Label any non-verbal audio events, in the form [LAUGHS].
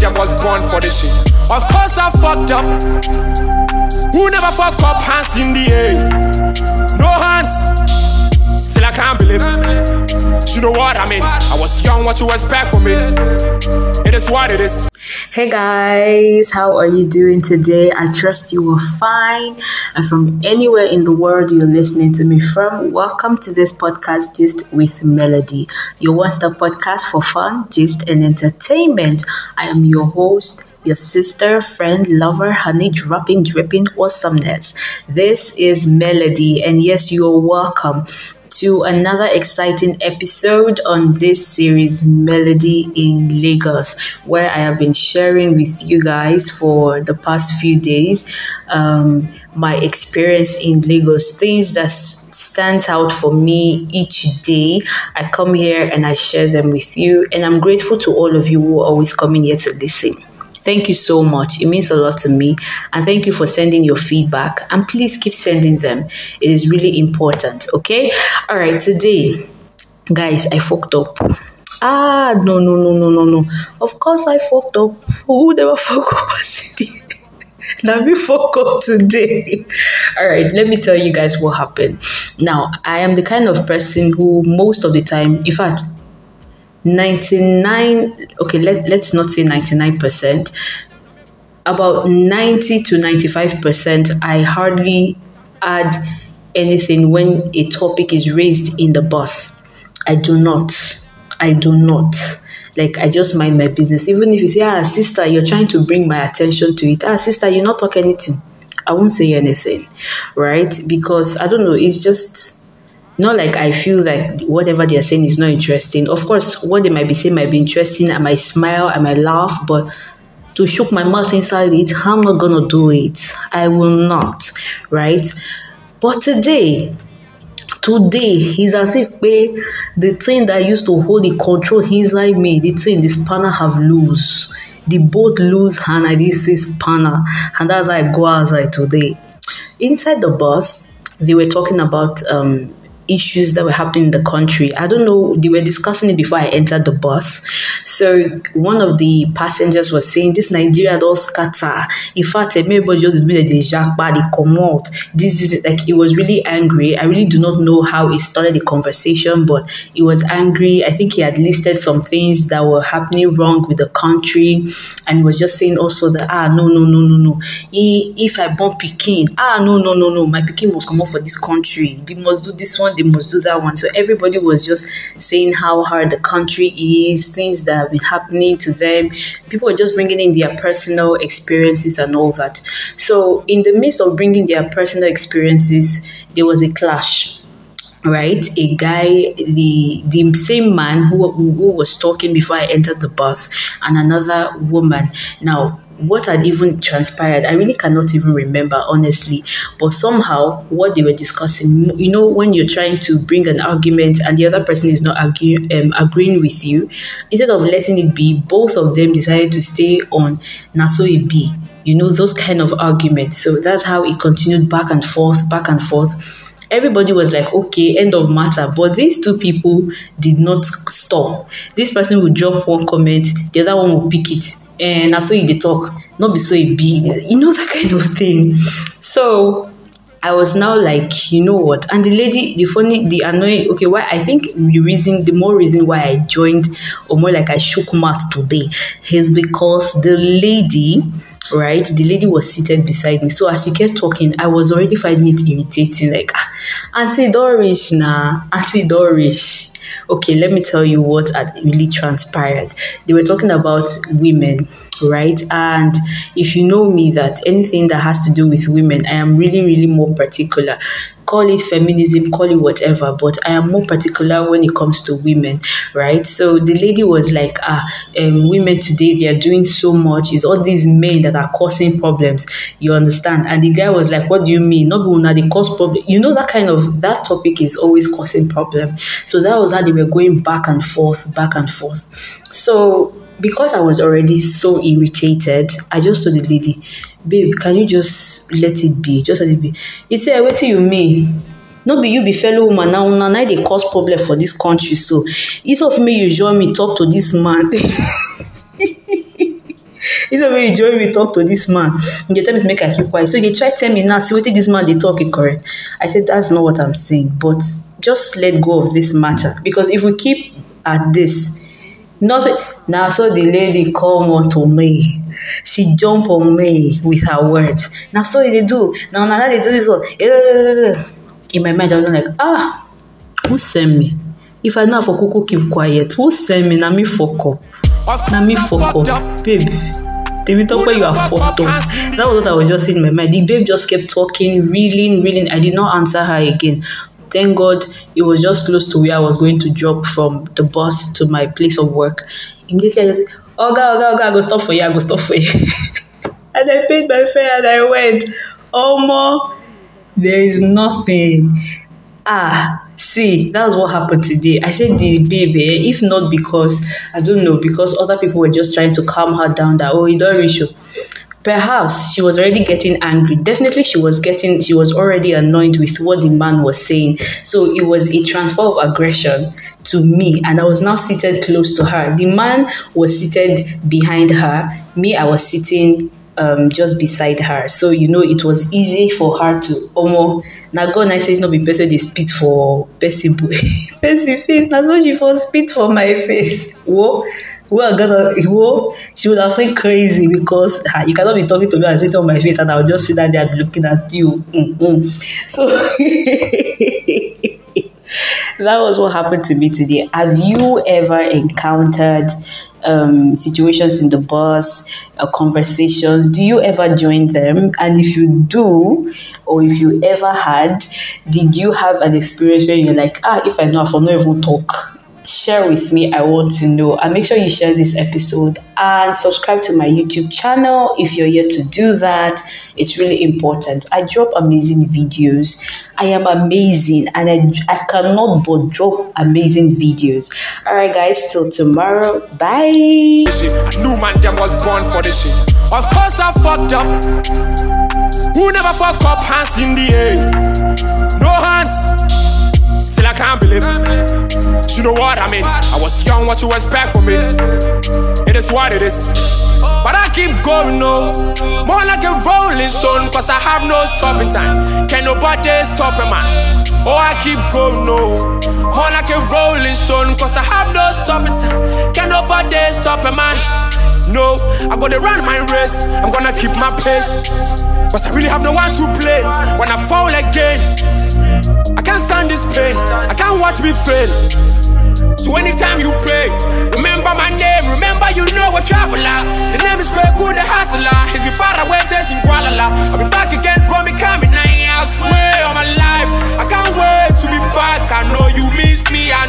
them was born for this shit. Of course I fucked up. Who never fuck up? Hands in the air. No hands. Still I can't believe it. You know what I mean? I was young, what you expect from me? It is what it is. Hey guys, how are you doing today? I trust you are fine. And from anywhere in the world you're listening to me from, welcome to this podcast, Just with Melody, your one stop podcast for fun, gist, and entertainment. I am your host, your sister, friend, lover, honey, dropping, dripping awesomeness. This is Melody, and yes, you are welcome to another exciting episode on this series, Melody in Lagos, where I have been sharing with you guys for the past few days um, my experience in Lagos, things that stands out for me each day. I come here and I share them with you, and I'm grateful to all of you who are always coming here to listen. Thank you so much. It means a lot to me. And thank you for sending your feedback. And please keep sending them. It is really important. Okay? All right, today, guys, I fucked up. Ah, no, no, no, no, no, no. Of course, I fucked up. Who never [LAUGHS] fuck up? Let me fuck up today. All right, let me tell you guys what happened. Now, I am the kind of person who, most of the time, in fact, 99 okay let, let's not say 99% about 90 to 95% i hardly add anything when a topic is raised in the bus. I do not. I do not. Like i just mind my business. Even if you say ah sister you're trying to bring my attention to it. Ah sister you're not talk anything. I won't say anything right? Because i don't know it's just not like I feel like whatever they're saying is not interesting. Of course, what they might be saying might be interesting. I might smile, I might laugh, but to shook my mouth inside it, I'm not gonna do it. I will not, right? But today, today is as if babe, the thing that used to hold the control inside me, the thing, the spanner have loose. The boat loose and I did see spanner, and how I go outside today. Inside the bus, they were talking about um, issues that were happening in the country. I don't know, they were discussing it before I entered the bus. So one of the passengers was saying, This Nigeria does scatter. In fact, everybody just made the japa, they come out. This is like he was really angry. I really do not know how he started the conversation, but he was angry. I think he had listed some things that were happening wrong with the country, and he was just saying also that ah no no no no no. If I born Peking, ah no no no no, my Peking must come out for this country. They must do this one, they must do that one. So everybody was just saying how hard the country is, things that have been happening to them. People were just bringing in their personal experiences and all that. So in the midst of bringing their personal experiences, there was a clash right a guy the the same man who, who was talking before i entered the bus and another woman now what had even transpired, I really cannot even remember, honestly. But somehow, what they were discussing, you know, when you're trying to bring an argument and the other person is not argue, um, agreeing with you, instead of letting it be, both of them decided to stay on Naso B. You know, those kind of arguments. So that's how it continued back and forth, back and forth everybody was like, okay, end of matter. But these two people did not stop. This person would drop one comment, the other one would pick it and na so you dey talk not be so e be you know that kind of thing so I was now like, you know what? And the lady, the funny, the annoying, okay, why I think the reason, the more reason why I joined, or more like I shook mat today, is because the lady, right, the lady was seated beside me. So as she kept talking, I was already finding it irritating. Like, Auntie Dorish, nah, Auntie Dorish okay, let me tell you what had really transpired. They were talking about women right? And if you know me, that anything that has to do with women, I am really, really more particular. Call it feminism, call it whatever, but I am more particular when it comes to women, right? So the lady was like, ah, um, women today, they are doing so much. It's all these men that are causing problems. You understand? And the guy was like, what do you mean? Not now they cause problem. You know, that kind of, that topic is always causing problem. So that was how they were going back and forth, back and forth. So because I was already so irritated, I just told the lady, babe, can you just let it be? Just let it be. He said, what do you mean? no be you be fellow woman now now na they cause problem for this country so instead of me you join me talk to this man [LAUGHS] Instead when you join me talk to this man, you tell me to make I keep quiet. So they try tell me now, see what this man they talk it correct. I said that's not what I'm saying, but just let go of this matter because if we keep at this, nothing. Now so the lady come on to me. She jump on me with her words. Now so they do. Now now they do this one. Eh, eh, eh, in my mind, I was like, ah, who send me? If I know for Coco keep quiet, who send me? Now me fuck up. Now me fuck up. Babe. David where you are fucked up. That was what I was just saying in my mind. The babe just kept talking, reeling, reeling. I did not answer her again. Thank God it was just close to where I was going to drop from the bus to my place of work. Immediately I just Oh God, oh God, oh God, I go stop for you, I go stop for you. [LAUGHS] and I paid my fare and I went. Oh more, there is nothing. Ah, see, that's what happened today. I said the baby, if not because I don't know, because other people were just trying to calm her down that oh, you don't reach you. Perhaps she was already getting angry. Definitely, she was getting, she was already annoyed with what the man was saying. So it was a transfer of aggression to me, and I was now seated close to her. The man was seated behind her. Me, I was sitting um, just beside her. So you know, it was easy for her to almost. Now God, I say it's not be person they spit for person [LAUGHS] person face. Now so she for spit for my face. Whoa well gonna well, she would have said crazy because uh, you cannot be talking to me and spit on my face and I'll just sit down there and be looking at you. Mm-hmm. So [LAUGHS] that was what happened to me today. Have you ever encountered um, situations in the bus, uh, conversations? Do you ever join them? And if you do, or if you ever had, did you have an experience where you're like, ah, if I know, I will not even talk? Share with me. I want to know. And make sure you share this episode and subscribe to my YouTube channel if you're yet to do that. It's really important. I drop amazing videos. I am amazing and I, I cannot but drop amazing videos. All right, guys, till tomorrow. Bye. Man, them was born for this shit. Of course, I fucked up. Who never fuck up? Hands in the air. No hands. Still I can't believe You know what I mean? I was young, what you expect from me? It is what it is. But I keep going, no. More like a rolling stone, cause I have no stopping time. Can nobody stop a man? Oh, I keep going, no. More like a rolling stone, cause I have no stopping time. Can nobody stop a man? No, I gotta run my race. I'm gonna keep my pace. Cause I really have no one to play when I fall again. I can't stand this pain. I can't watch me fail. So anytime you pray, remember my name, remember you know a traveler. The name is Beku the Hustler. He's been far away, testing Kualala. I'll be back again, promise coming. I swear on my life, I can't wait to be back. I know you miss me, I